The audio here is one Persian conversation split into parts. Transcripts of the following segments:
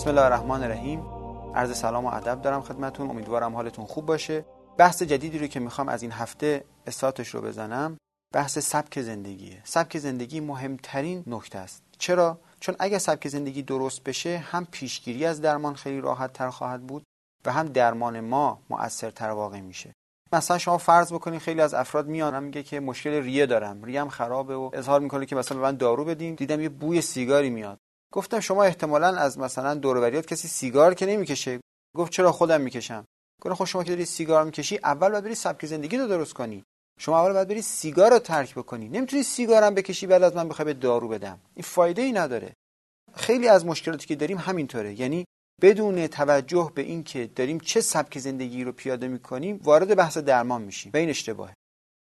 بسم الله الرحمن الرحیم. عرض سلام و ادب دارم خدمتون. امیدوارم حالتون خوب باشه. بحث جدیدی رو که می‌خوام از این هفته استارتش رو بزنم بحث سبک زندگیه. سبک زندگی مهمترین نکته است. چرا؟ چون اگر سبک زندگی درست بشه هم پیشگیری از درمان خیلی راحت تر خواهد بود و هم درمان ما مؤثرتر واقع میشه. مثلا شما فرض بکنید خیلی از افراد میان میگه که مشکل ریه دارم. ریم خرابه و اظهار می‌کنه که مثلا من دارو بدین. دیدم یه بوی سیگاری میاد. گفتم شما احتمالا از مثلا دوروبریات کسی سیگار که نمی‌کشه. گفت چرا خودم می‌کشم؟ گفت خب شما که داری سیگار می‌کشی اول باید بری سبک زندگی رو درست کنی. شما اول باید بری سیگار رو ترک بکنی. نمی‌تونی سیگارم بکشی بعد از من بخوای به دارو بدم. این فایده ای نداره. خیلی از مشکلاتی که داریم همینطوره. یعنی بدون توجه به اینکه داریم چه سبک زندگی رو پیاده می‌کنیم وارد بحث درمان میشیم. و این اشتباهه.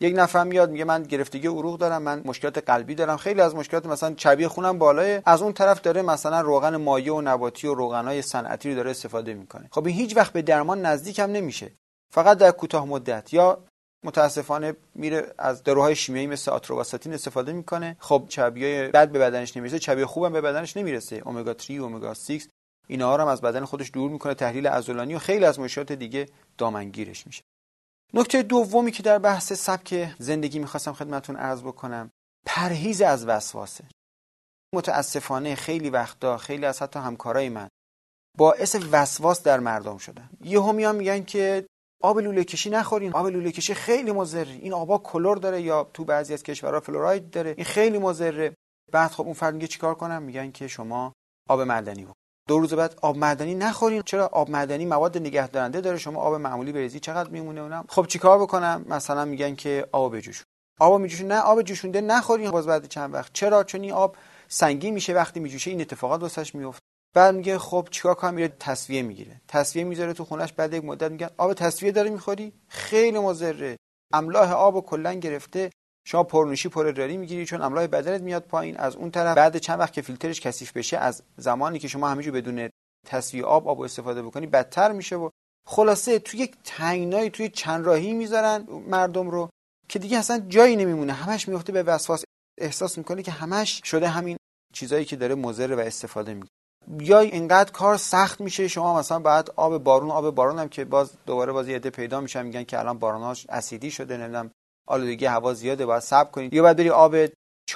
یک نفر میاد میگه من گرفتگی عروق دارم من مشکلات قلبی دارم. خیلی از مشکلات مثلا چربی خونم بالاه. از اون طرف داره مثلا روغن مایع و نباتی و روغنای صنعتی رو داره استفاده می‌کنه. خب این هیچ وقت به درمان نزدیک هم نمیشه. فقط در کوتاه مدت یا متاسفانه میره از داروهای شیمیایی مثل آتروواساتین استفاده می‌کنه. خب چربیای بد به بدنش نمی‌رسه چربی خوبم به بدنش نمی‌رسه. امگا 3 امگا 6 اینا هم از بدن خودش دور می‌کنه تحلیل عضلانی و خیلی از مشکلات دیگه دامنگیرش میشه. نکته دومی که در بحث سبک زندگی می‌خواستم خدمتون عرض بکنم پرهیز از وسواسه متاسفانه خیلی وقتا خیلی از حتی همکارای من باعث وسواس در مردم شدن. یهو میان میگن که آب لوله کشی نخورین. آب لوله کشی خیلی مضر این آبا کلور داره یا تو بعضی از کشورها فلوراید داره. این خیلی مضره. بعد خب اون فرد میگه چیکار کنم؟ میگن که شما آب معدنی بخور دو روز بعد آب معدنی نخورین. چرا آب معدنی مواد نگه دارنده داره؟ شما آب معمولی بریزی چقدر میمونه اونم؟ خب چیکار بکنم؟ مثلا میگن که آب بجوش. آب میجوشون نه آب جوشونده نخورین. باز بعد چند وقت. چرا؟ چون این آب سنگین میشه وقتی میجوشه این اتفاقات واسش میفته. بعد میگه خب چیکار کنم؟ میره تصویه می‌گیره. تصویه می‌ذاره تو خونش بعد یک مدت میگن آب تصویه داره می‌خوری؟ خیلی مضره. املاح آب کلا گرفته. شما پرنوشی پر ادراری می‌گیری چون املاح بدنت میاد پایین. از اون طرف بعد چند وقت که فیلترش کثیف بشه از زمانی که شما همینجور بدون تصفیه آب آب استفاده بکنی بدتر میشه و خلاصه توی یک تنگنایی توی چند راهی می‌ذارن مردم رو که دیگه اصلا جایی نمیمونه. همش میفته به وسواس. احساس می‌کنه که همش شده همین چیزایی که داره مضر و استفاده می‌کنه. یا اینقدر کار سخت میشه. شما مثلا بعد آب بارون آب بارون هم که باز دوباره باز یه پیدا میشن میگن که الان باروناش اسیدی شده نمی‌دونم. آلودگی هوا زیاده باید صبر کنید یا باید بری آب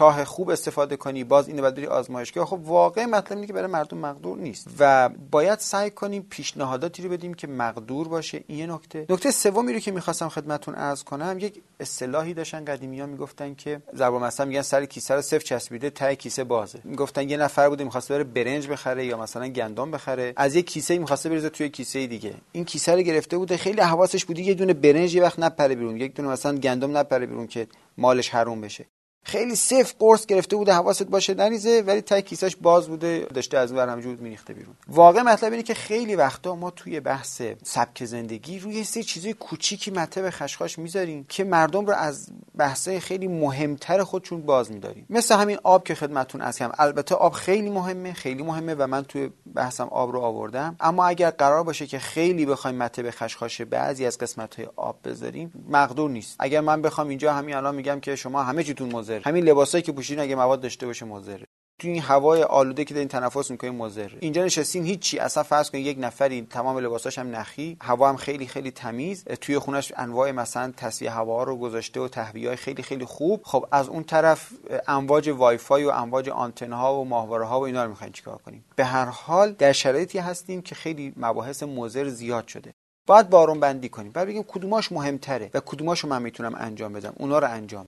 چاه خوب استفاده کنی باز اینو باید بری آزمایشگاه. خب واقع مطلب اینه که برای مردم مقدور نیست. و باید سعی کنیم پیشنهاداتی رو بدیم که مقدور باشه. این یه نکته. نکته سومی رو که می‌خواستم خدمتتون عرض کنم یک اصطلاحی داشتن قدیمی ها می‌گفتن که ضرب مثلا میگن سر کیسه رو صفر چسبیده ته کیسه بازه. می‌گفتن یه نفر بوده می‌خواسته بره برنج بخره یا مثلا گندم بخره. از یک کیسه می‌خواسته بریزه توی کیسه دیگه. این کیسه رو گرفته بوده. خیلی حواسش بوده یه دونه برنج یه وقت نپره بیرون. یک دونه مثلا گندم نپره بیرون که مالش حروم بشه. خیلی صفر قرص گرفته بوده حواست باشه نریزه ولی تای کیسش باز بوده داشته از اون همجور میریخته بیرون. واقع مطلب اینه که خیلی وقتا ما توی بحث سبک زندگی روی سه چیزای کوچیکی مطب خشخاش می‌ذاریم که مردم رو از بحثای خیلی مهمتر خودشون باز میداریم. مثل همین آب که خدمتتون از کم البته آب خیلی مهمه خیلی مهمه و من توی بحثم آب رو آوردم. اما اگر قرار باشه که خیلی بخوایم مطب خشخاش بعضی از قسمت های آب بذاریم مقدور نیست. اگر من بخوام اینجا همین الان میگم که شما همه چیتون مضر. همین لباسایی که پوشیدین اگه مواد داشته باشه مضره. تو این هوای آلوده که دارین تنفس می‌کنین مضره. اینجا نشستین هیچی. اصلا فرض کنید یک نفری تمام لباساش هم نخی. هوا هم خیلی خیلی تمیز. توی خونش انواع مثلا تصفیه هوا رو گذاشته و تهویه خیلی خیلی خوب. خب از اون طرف امواج وای فای و امواج آنتن ها و ماهواره ها و اینا رو می‌خواین چیکار کنیم به هر حال در شرایطی هستیم که خیلی مباحث مضر زیاد شده. باید بارون بندی کنیم. بعد بگیم کدوماش مهمتره و کدوماشو من می‌تونم انجام بدم. اونا رو انجام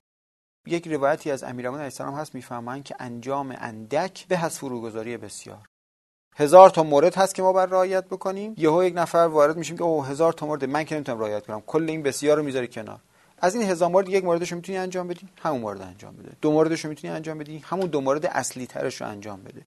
یک روایتی از امیرالمومنین علیه السلام هست می‌فهمند که انجام اندک به از فروگذاری بسیار. هزار تا مورد هست که ما بر رعایت بکنیم. یهو یک نفر وارد میشیم که او هزار تا مورد من که نمی‌تونم رعایت کنم. کل این بسیار رو می‌ذاری کنار. از این هزار مورد یک موردش می‌تونی انجام بدی همون مورد انجام بده. دو موردش می‌تونی انجام بدی همون دو مورد اصلی ترش رو انجام بده.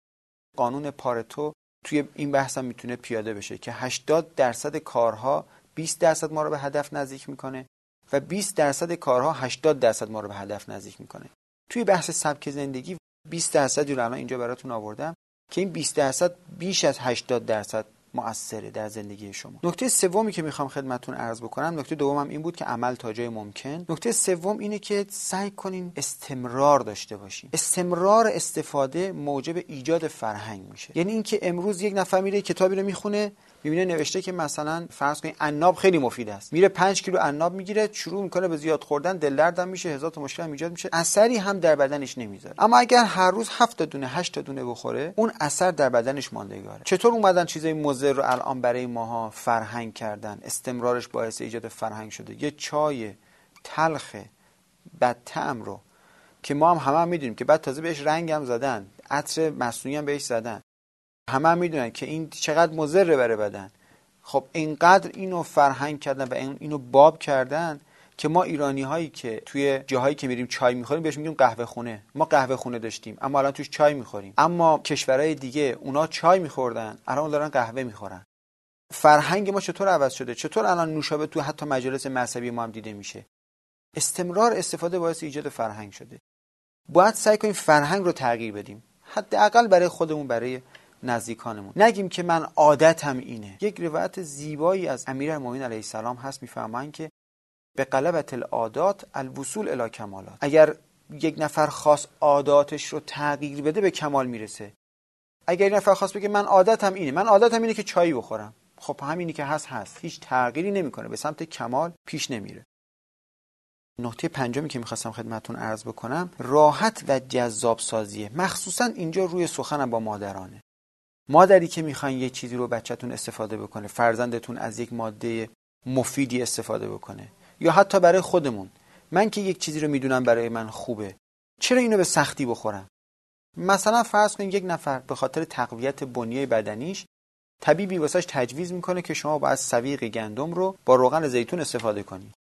قانون پارتو توی این بحثم می‌تونه پیاده بشه که 80 درصد کارها 20 درصد ما رو به هدف نزدیک می‌کنه. و 20 درصد کارها 80 درصد ما رو به هدف نزدیک می‌کنه. توی بحث سبک زندگی 20 درصد رو الان اینجا براتون آوردم که این 20 درصد بیش از 80 درصد مؤثره در زندگی شما. نکته سومی که می‌خوام خدمتتون عرض بکنم نکته دومم این بود که عمل تا جای ممکن. نکته سوم اینه که سعی کنین استمرار داشته باشین. استمرار استفاده موجب ایجاد فرهنگ میشه. یعنی اینکه امروز یک نفر میره کتابی رو می‌خونه می‌بینه نوشته که مثلا فرض کنید عناب خیلی مفید است. میره 5 کیلو عناب می‌گیره شروع می‌کنه به زیاد خوردن دل دردم میشه هزار تا مشکل ایجاد میشه. اثری هم در بدنش نمی‌ذاره. اما اگر هر روز 7 دونه 8 دونه بخوره اون اثر در بدنش ماندگاره. چطور اومدن چیزای مضر رو الان برای ماها فرهنگ کردن؟ استمرارش باعث ایجاد فرهنگ شده. یه چای تلخ بد طعم رو که ما هم همه هم می‌دونیم که بعد تازه بهش رنگ هم زدن عطر مصنوعی هم بهش زدن. همه هم می‌دونن که این چقدر مضر بره بدن. خب اینقدر اینو فرهنگ کردن و اینو باب کردن که ما ایرانی هایی که توی جاهایی که میریم چای می‌خوریم بهش میگیم قهوه خونه. ما قهوه خونه داشتیم اما الان توش چای می‌خوریم. اما کشورهای دیگه اونا چای میخوردن الان دارن قهوه می‌خورن. فرهنگ ما چطور عوض شده؟ چطور الان نوشابه تو حتی مجالس مذهبی ما هم دیده میشه؟ استمرار استفاده باعث ایجاد فرهنگ شده. باید سعی کنیم فرهنگ رو تغییر بدیم. حداقل برای خودمون برای نزدیکانمون. نگیم که من عادتم اینه. یک روایت زیبایی از امیرالمومنین علیه السلام هست می‌فهمن که به قلبت العادات الوصول الی کمالات. اگر یک نفر خاص عاداتش رو تغییر بده به کمال می‌رسه. اگر یک نفر خاص بگه من عادتم اینه من عادتم اینه که چای بخورم. خب همینی که هست هست. هیچ تغییری نمی‌کنه. به سمت کمال پیش نمیره. نقطه پنجمی که می‌خواستم خدمتون عرض بکنم راحت و جذاب سازیه مخصوصا اینجا روی سخنم با مادرانه. مادری که می‌خواین یه چیزی رو بچهتون استفاده بکنه فرزندتون از یک ماده مفیدی استفاده بکنه یا حتی برای خودمون. من که یک چیزی رو می‌دونم برای من خوبه چرا اینو به سختی بخورم؟ مثلا فرض کنید یک نفر به خاطر تقویت بنیه بدنیش طبیبی واسش تجویز می‌کنه که شما باید سویق گندم رو با روغن زیتون استفاده کنید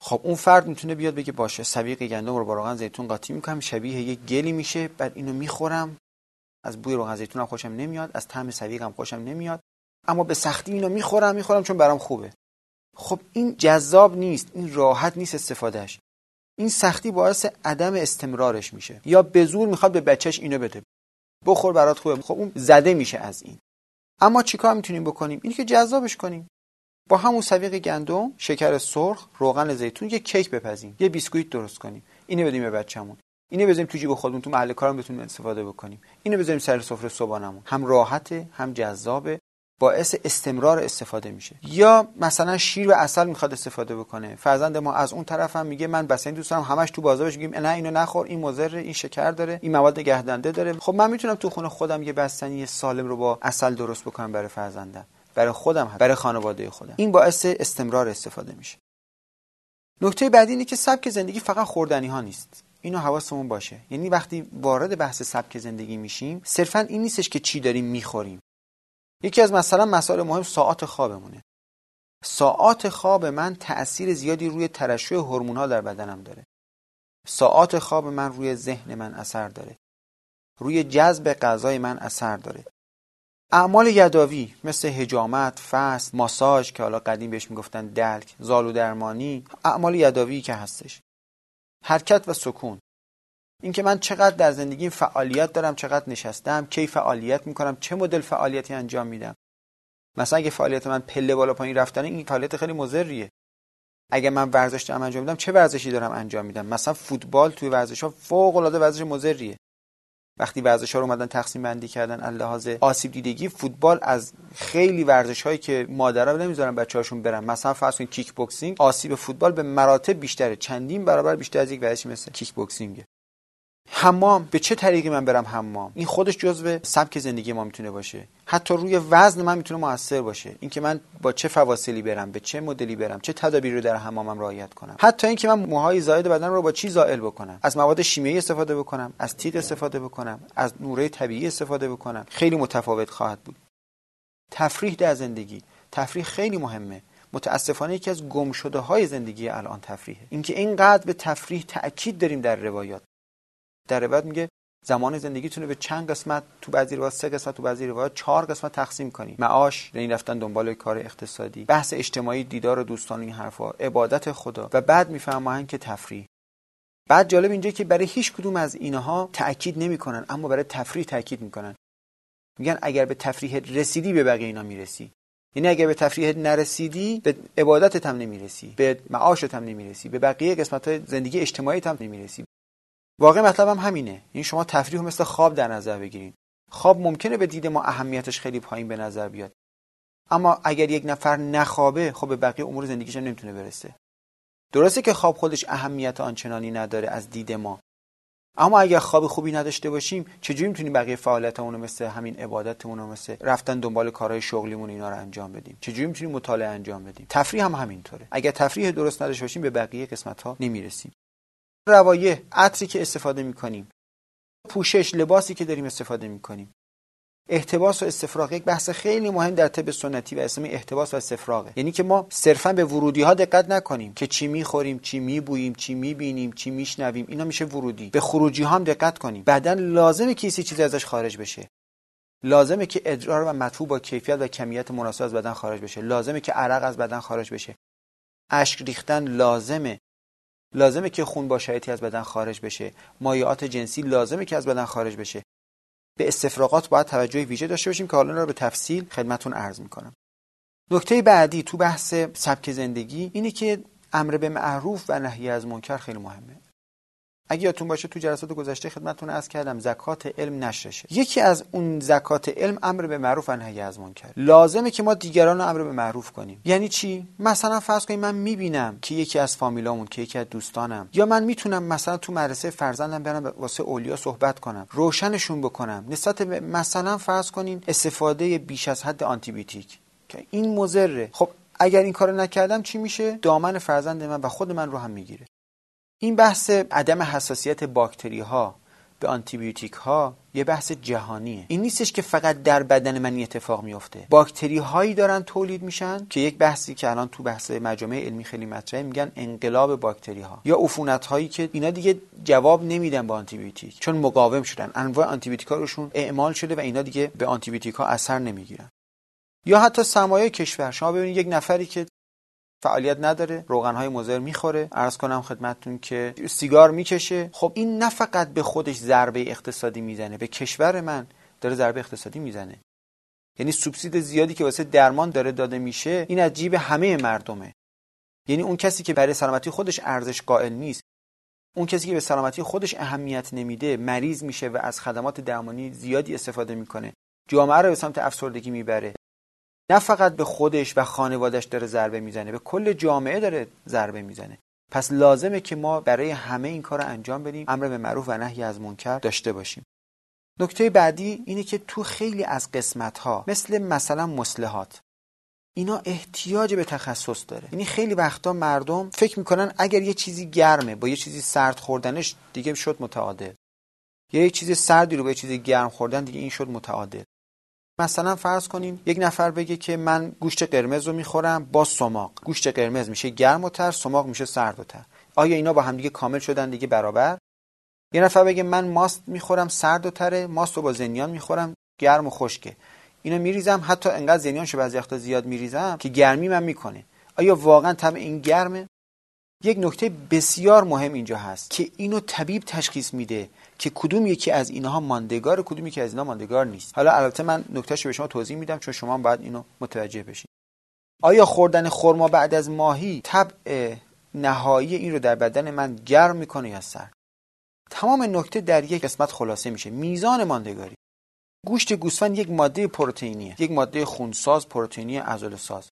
خب اون فرد می‌تونه بیاد بگه باشه سویق گندم رو با روغن زیتون قاطی می‌کنم شبیه یک گلی میشه بعد اینو می‌خورم. از بوی روغن زیتون هم خوشم نمیاد از طعم سویق هم خوشم نمیاد. اما به سختی اینو می‌خورم می‌خورم چون برام خوبه. خب این جذاب نیست این راحت نیست استفادهش. این سختی باعث عدم استمرارش میشه. یا به زور می‌خواد به بچهش اینو بده. بخور برات خوبه. خب اون زده میشه از این. اما چیکار می‌تونیم بکنیم؟ اینی که جذابش کنیم. با همون سویق گندم شکر سرخ روغن زیتون یه کیک بپزیم. یه بیسکویت درست کنیم. اینو بدیم به بچه‌مون. اینو بذاریم تو جیب خودمون تو محل کارم بتونیم استفاده بکنیم. اینو بذاریم سر سفره صبحانمون هم راحته هم جذابه. باعث استمرار استفاده میشه. یا مثلا شیر و اصل می‌خواد استفاده بکنه. فرزند ما از اون طرف هم میگه من بسنی دوست دارم همش تو بازارش میگیم نه اینو نخور این مضر این شکر داره این مواد گهدنده داره. خب من می‌تونم تو خونه خودم یه بستنی سالم رو با اصل درست بکنم برای فرزندم. برای خودم برای خانواده خودم. این باعث استمرار استفاده میشه. نکته بعدی اینه که سبک زندگی فقط خوردنی ها نیست. اینو حواسمون باشه. یعنی وقتی وارد بحث سبک زندگی میشیم صرفا این نیستش که چی داریم می‌خوریم. یکی از مثلا مسائل مهم ساعات خوابمونه. ساعات خواب من تأثیر زیادی روی ترشح ها در بدنم داره. ساعات خواب من روی ذهن من اثر داره. روی جذب غذای من اثر داره. اعمال یداوی مثل هجامت، فست، ماساژ که حالا قدیم بهش می‌گفتن دلک، زالو درمانی، اعمال یداوی که هستش. حرکت و سکون. اینکه من چقدر در زندگی فعالیت دارم، چقدر نشستم، کی فعالیت می‌کنم، چه مدل فعالیتی انجام میدم. مثلا اگه فعالیت من پله بالا پایین رفتن این فعالیت خیلی مضریه. اگه من ورزش دارم انجام میدم چه ورزشی دارم انجام میدم مثلا فوتبال توی ورزش ها فوق العاده ورزش مضریه وقتی ورزش ها رو اومدن تقسیم بندی کردن لحاظ آسیب دیدگی فوتبال از خیلی ورزش هایی که مادرها نمی‌ذارن بچه‌هاشون برن. مثلا فرض کنید کیک بوکسینگ آسیب فوتبال به مراتب بیشتره. چندین برابر بیشتر از یک ورزشی مثل کیک بوکسینگ حمام به چه طریقی من برم حمام؟ این خودش جزو سبک زندگی ما می‌تونه باشه. حتی روی وزن من می‌تونه موثر باشه. اینکه من با چه فواصلی برم به چه مدلی برم چه تدابیری رو در حمامم رعایت کنم. حتی اینکه من موهای زائد بدن رو با چی زائل بکنم؟ از مواد شیمیایی استفاده بکنم از تیغ استفاده بکنم از نوره طبیعی استفاده بکنم. خیلی متفاوت خواهد بود. تفریح در زندگی. تفریح خیلی مهمه. متاسفانه یکی از گمشده های زندگی الان تفریحه. اینکه اینقدر به تفریح تاکید داریم در روایات. در روایت میگه زمان زندگیتون رو به چند قسمت تو بعضی روایات سه قسمت تو بعضی روایات چهار قسمت تقسیم کنید معاش یعنی رفتن دنبال کار اقتصادی بحث اجتماعی دیدار دوستان این حرفا عبادت خدا و بعد می‌فهمن که تفریح. بعد جالب اینجا که برای هیچ کدوم از اینها تاکید نمی‌کنن اما برای تفریح تاکید می‌کنن. میگن اگر به تفریح رسیدی به بقیه اینا می‌رسی. یعنی اگر به تفریح نرسیدی به عبادتت هم نمی‌رسی به معاشت هم نمی‌رسی به بقیه قسمت های زندگی اجتماعی هم نمی‌رسی. واقع مطلب هم همینه. این یعنی شما تفریح مثل خواب در نظر بگیرید خواب ممکنه به دید ما اهمیتش خیلی پایین به نظر بیاد. اما اگر یک نفر نخوابه خب به بقیه امور زندگیش هم نمی‌تونه برسه. درسته که خواب خودش اهمیت آنچنانی نداره از دید ما. اما اگر خواب خوبی نداشته باشیم چجوری می‌تونیم بقیه فعالیتمون مثل همین عبادتمون رو مثل رفتن دنبال کارهای شغلیمون اینا رو انجام بدیم؟ چجوری می‌تونیم مطالعه انجام بدیم؟ تفریح هم همینطوره. اگر تفریح درست نداشته باشیم به بقیه قسمت ها نمی‌رسیم. روایه عطری که استفاده می‌کنیم. پوشش لباسی که داریم استفاده می‌کنیم. احتباس و استفراغ یک بحث خیلی مهم در طب سنتی و اسمی احتباس و استفراغه. یعنی که ما صرفا به ورودی ها دقت نکنیم که چی می‌خوریم چی میبوییم چی می‌بینیم چی میشنویم. اینا میشه ورودی. به خروجی ها هم دقت کنیم. بعدا لازمه که چیزی ازش خارج بشه. لازمه که ادرار و مدفوع با کیفیت و کمیت مناسب از بدن خارج بشه. لازمه که عرق از بدن خارج بشه. اشک ریختن لازمه. لازمه که خون با شایعاتی از بدن خارج بشه. مایعات جنسی لازمه که از بدن خارج بشه. به استفراغات باید توجه ویژه داشته باشیم که حالا رو به تفصیل خدمتون عرض می‌کنم. نکته بعدی تو بحث سبک زندگی اینه که امر به معروف و نهی از منکر خیلی مهمه. اگه یادتون باشه تو جلسات گذشته خدمتتون عرض کردم زکات علم نشرشه یکی از اون زکات علم امر به معروف و نهی از منکر. لازمه که ما دیگران رو امر به معروف کنیم. یعنی چی؟ مثلا فرض کنیم من می‌بینم که یکی از فامیلامون که یکی از دوستانم یا من می‌تونم مثلا تو مدرسه فرزندم برم واسه اولیا صحبت کنم روشنشون بکنم. نسبت مثلا فرض کنین استفاده بیش از حد آنتیبیوتیک. که این مضره. خب اگر این کارو نکردم چی میشه؟ دامن فرزند من و خود من رو هم می‌گیره. این بحث عدم حساسیت باکتری ها به آنتیبیوتیک ها یه بحث جهانیه. این نیستش که فقط در بدن من اتفاق میفته باکتری هایی دارن تولید میشن که یک بحثی که الان تو بحث مجامع علمی خیلی مطرحه میگن انقلاب باکتری ها یا عفونت هایی که اینا دیگه جواب نمیدن با آنتیبیوتیک چون مقاوم شدن. انواع آنتیبیوتیک ها روشون اعمال شده و اینا دیگه به آنتیبیوتیک ها اثر نمی‌گیرن. یا حتی سرمایه کشور. شما ببینید یک نفری که فعالیت نداره روغن های مضر می‌خوره. عرض کنم خدمتتون که سیگار می‌کشه. خب این نه فقط به خودش ضربه اقتصادی می‌زنه به کشور من داره ضربه اقتصادی می‌زنه. یعنی سوبسید زیادی که واسه درمان داره داده میشه این از جیب همه مردمه. یعنی اون کسی که برای سلامتی خودش ارزش قائل نیست اون کسی که به سلامتی خودش اهمیت نمیده مریض میشه و از خدمات درمانی زیادی استفاده می‌کنه. جامعه رو به سمت افسردگی می‌بره. نه فقط به خودش و خانوادش داره ضربه می‌زنه به کل جامعه داره ضربه می‌زنه. پس لازمه که ما برای همه این کار رو انجام بدیم امر به معروف و نهی از منکر داشته باشیم. نکته بعدی اینه که تو خیلی از قسمت ها مثل مثلا مسلحات اینا احتیاج به تخصص داره. یعنی خیلی وقتا مردم فکر می‌کنن اگر یه چیزی گرمه با یه چیزی سرد خوردنش دیگه شد متعادل. یا یه چیزی سردی رو با یه چیزی گرم خوردن دیگه این شد متعادل. مثلا فرض کنیم یک نفر بگه که من گوشت قرمز رو می‌خورم با سماق. گوشت قرمز میشه گرم و تر سماق میشه سرد و تر. آیا اینا با هم دیگه کامل شدن دیگه برابر؟ یه نفر بگه من ماست می‌خورم سرد و تره ماست رو با زنیان می‌خورم گرم و خشکه. اینو میریزم حتی انقدر زنیانشو بعضی وقتا زیاد میریزم که گرمی من می‌کنه. آیا واقعا طبع این گرمه؟ یک نکته بسیار مهم اینجا هست که اینو طبیب تشخیص میده. که کدوم یکی از اینها ماندگار کدوم یکی از اینها ماندگار نیست. حالا البته من نکتهش به شما توضیح میدم چون شما باید اینو متوجه بشید آیا خوردن خرما بعد از ماهی طبع نهایی این رو در بدن من گرم می‌کنه یا سرد؟ تمام نکته در یک قسمت خلاصه میشه. میزان ماندگاری. گوشت گوسفند یک ماده پروتئینیه. یک ماده خونساز پروتئینی عضله ساز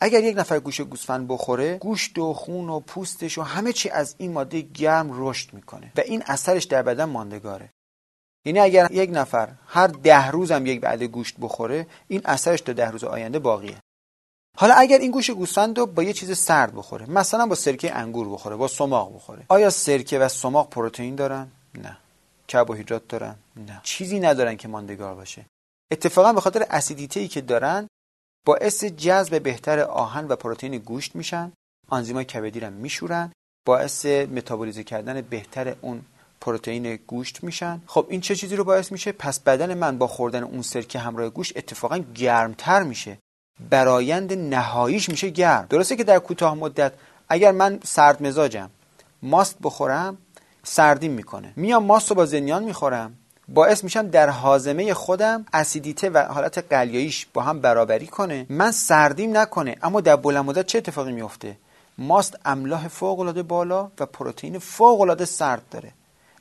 اگر یک نفر گوشت گوسفند بخوره گوشت و خون و پوستش و همه چی از این ماده گرم رشد می‌کنه و این اثرش در بدن ماندگاره. یعنی اگر یک نفر هر ده روز هم یک بعد گوشت بخوره این اثرش تا ده روز آینده باقیه. حالا اگر این گوشت گوسفند رو با یه چیز سرد بخوره مثلا با سرکه انگور بخوره با سماق بخوره آیا سرکه و سماق پروتئین دارن؟ نه. کربوهیدرات دارن؟ نه. چیزی ندارن که ماندگار باشه. اتفاقا به خاطر اسیدیته که دارن باعث جذب بهتر آهن و پروتئین گوشت میشن. آنزیمای کبدی رو میشورن. باعث متابولیزه کردن بهتر اون پروتئین گوشت میشن. خب این چه چیزی رو باعث میشه؟ پس بدن من با خوردن اون سرکه همراه گوشت اتفاقا گرمتر میشه. برایند نهاییش میشه گرم. درسته که در کوتاه مدت اگر من سرد مزاجم ماست بخورم سردیم می‌کنه. میام ماست رو با زنیان می‌خورم. باعث میشم در حازمه خودم اسیدیته و حالت قلیاییش با هم برابری کنه. من سردیم نکنه اما در بلند مدت چه اتفاقی میفته؟ ماست املاح فوق العاده بالا و پروتئین فوق العاده سرد داره.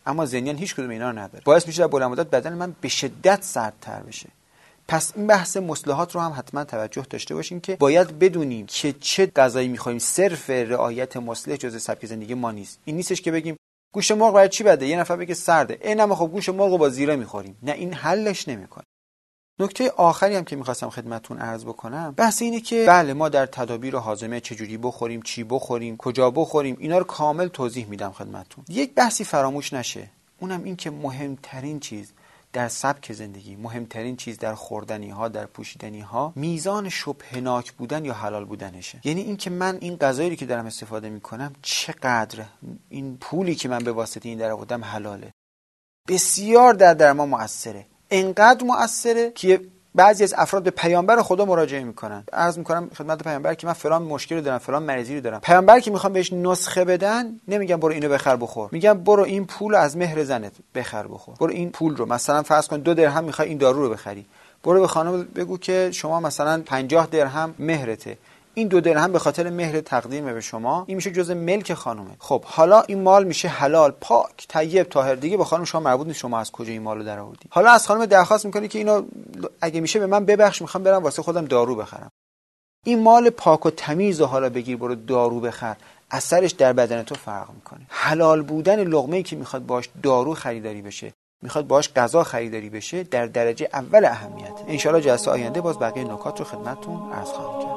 اما زنیان هیچ کدوم اینا رو نداره. باعث میشه در بلند مدت بدن من به شدت سردتر بشه. پس این بحث مصلحات رو هم حتما توجه داشته باشیم که باید بدونیم که چه غذایی می‌خوایم. صرف رعایت مصلح جز سبک زندگی ما نیست. این نیستش که بگیم گوش مرغ برای چی بده؟ یه نفر بگه سرده. اینم خب گوش مرغ رو با زیره می‌خوریم. نه این حلش نمی‌کنه. نکته آخری هم که می‌خواستم خدمتتون عرض بکنم بحث اینه که بله ما در تدابیر حازمه چجوری بخوریم چی بخوریم کجا بخوریم اینا رو کامل توضیح میدم خدمتتون یک بحثی فراموش نشه. اونم این که مهمترین چیز در سبک زندگی مهمترین چیز در خوردنی ها در پوشیدنی ها میزان شبهناک بودن یا حلال بودنشه. یعنی اینکه من این غذایی که دارم استفاده می‌کنم چقدر این پولی که من به واسطه این در آوردم حلاله. بسیار در در ما مؤثره. انقدر مؤثره که بعضی از افراد به پیامبر خدا مراجعه می‌کنن. عرض می‌کنم خدمت پیامبر که من فلان مشکلی دارم فلان مریضی رو دارم. پیامبر که می‌خوام بهش نسخه بدن نمیگم برو اینو بخر بخور. میگم برو این پول از مهر زنت بخر بخور. برو این پول رو مثلا فرض کن دو درهم می‌خوای این دارو رو بخری. برو به خانم بگو که شما مثلا 50 درهم مهرته. این دو درهم به خاطر مهر تقدیم به شما این میشه جزء ملک خانومه. خب حالا این مال میشه حلال پاک طیب طاهر. دیگه به خانم شما مربوط نیست شما از کجا این مالو در آوردی حالا از خانم درخواست می‌کنی که اینو اگه میشه به من ببخش می‌خوام برم واسه خودم دارو بخرم. این مال پاک و تمیز و حالا بگیر برو دارو بخر. اثرش در بدن تو فرق می‌کنه. حلال بودن لقمه ای که می‌خواد باش دارو خریداری بشه می‌خواد باش غذا خریداری بشه در درجه اول اهمیت انشالله جلسه آینده باز بقیه نکات رو خدمتتون عرض خواهم کرد.